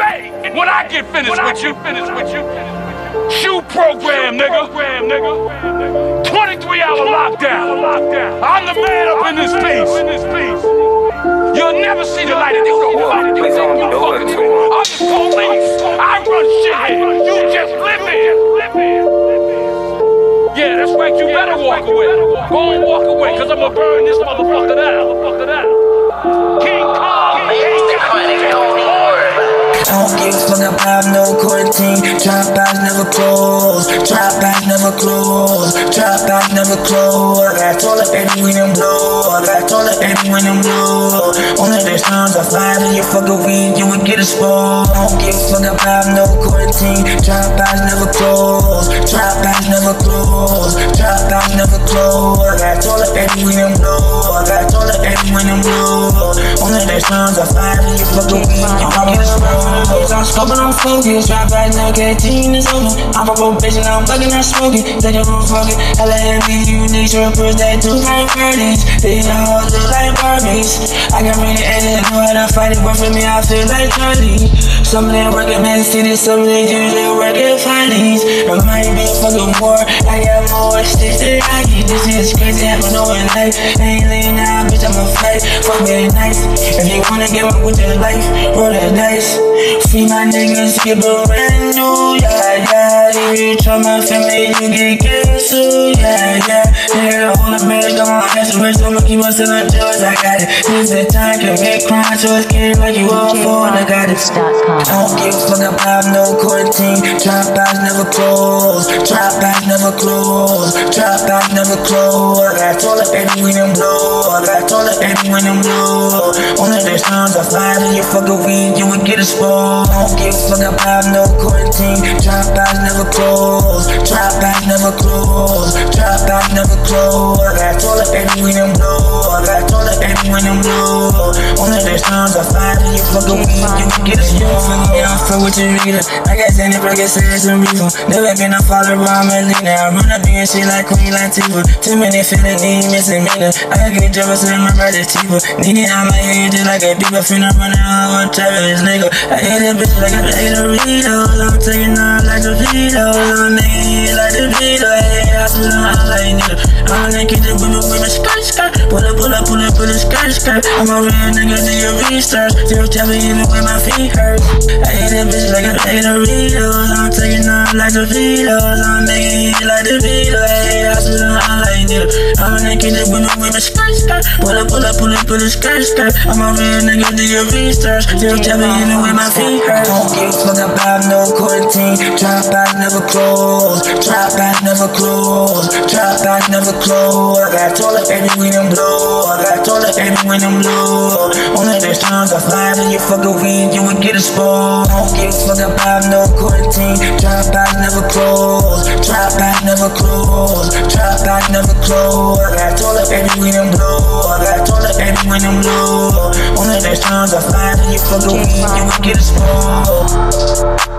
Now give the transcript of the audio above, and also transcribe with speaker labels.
Speaker 1: When I get finished with you, finished with you. Shoe program, nigga. Program, nigga. 23 hour lockdown. I'm the man up in this piece. In this piece. You'll never see the light of this.
Speaker 2: Please don't do it to.
Speaker 1: I'm the police. I run shit here. You just live here. Live here. Yeah, that's right. You better walk away. Go and walk away, cause I'ma burn this motherfucker down. Motherfucker down.
Speaker 3: Give a fuck no quarantine. Trap house never close. Trap house never close. Trap house never close. I got toilet baby when I'm blow. I got toilet baby when I'm blow. Only there's times I fly to your fucking weed, you would get exposed. Don't give a fuck about no quarantine. Trap house never close. Trap house never close. Trap house never close. I got toilet baby when I'm blow. I got toilet baby when I'm blow. Only times I fly to your fucking you would get exposed. I'm scoping, I'm focused. Drop back, no 18 is over. I'm a probation, I'm bugging, I'm smoking. Take a room, fucking. Hella heavy, you need your they do like birdies. These all look like Barbies. I can read it know how to fight it, but for me, I feel like Charlie. Some of them work at Man City, some of them usually work Finance. It might be a fucking war. I got more sticks than I get. This is crazy, I don't know in life. Ain't laying now, bitch, I'ma fight. Fuck being nice. If you wanna get up with your life, roll the dice. Free my niggas, get brand new, yeah, yeah. If you try my family, you get canceled, yeah, yeah. Nigga, hold a bag on my ass, rich, I'ma keep us in the jaws, I got it. This is time, can make crime, so it's getting like you all for, I got it. I don't give a fuck about no quarantine. Trap house never close. Trap house never close. Trap house never close. I toilet baby when I'm blow. I got toilet baby when I'm blow. Only there's times I fly to your fucking weed, you would get exposed. I don't give a fuck about no quarantine. Trap house never close. Trap house never close. Trap house never close. I got toilet baby when I'm when I'm blow. Only there's times I fly you your fucking weed, you would get exposed. Yeah, I'm fuck with your reader. I got Zanny, but I get and reason. Never been a follower, I'm a leader. I run up and shit like Queen Latifah. Too many feeling need misdemeanor. I got get jealous and my brother cheaper. Need it on my head just like a beaver. Finna run out Travis, nigga. I hate that bitch like a bag of Doritos. I'm taking off like a Vito. I'm making it like the Vito. Hey, I like keep the women with my skirt, skirt. Pull up, pull up, pull up, pull up, skirt, skirt. I'm a real nigga, do your research. Zero tell me even when my feet hurt. I hate that bitch like a bag of Doritos. I'm taking off like the Vitos. I'm making it like the Vito. Hey, I feel like nigga. I'm keep the women with my skirt, skirt. Pull up, pull up, pull up, pull up, skirt, skirt. I'm a real nigga, do your research. Zero tell me even when my feet hurt. Don't give a fuck about no quarantine. Trap house never close. Trap house never close. Trap house never close. I got toilet baby when I'm blow. I got toilet baby when I'm blow. Times I fly to your fucking weed, you would get exposed. Give a fuck about no quarantine. Trap house never close. Trap house never close. Trap house never close. I told toilet baby when I'm blow. I told toilet baby when I'm blow. Only there's times I fly to your fucking weed, you would get exposed.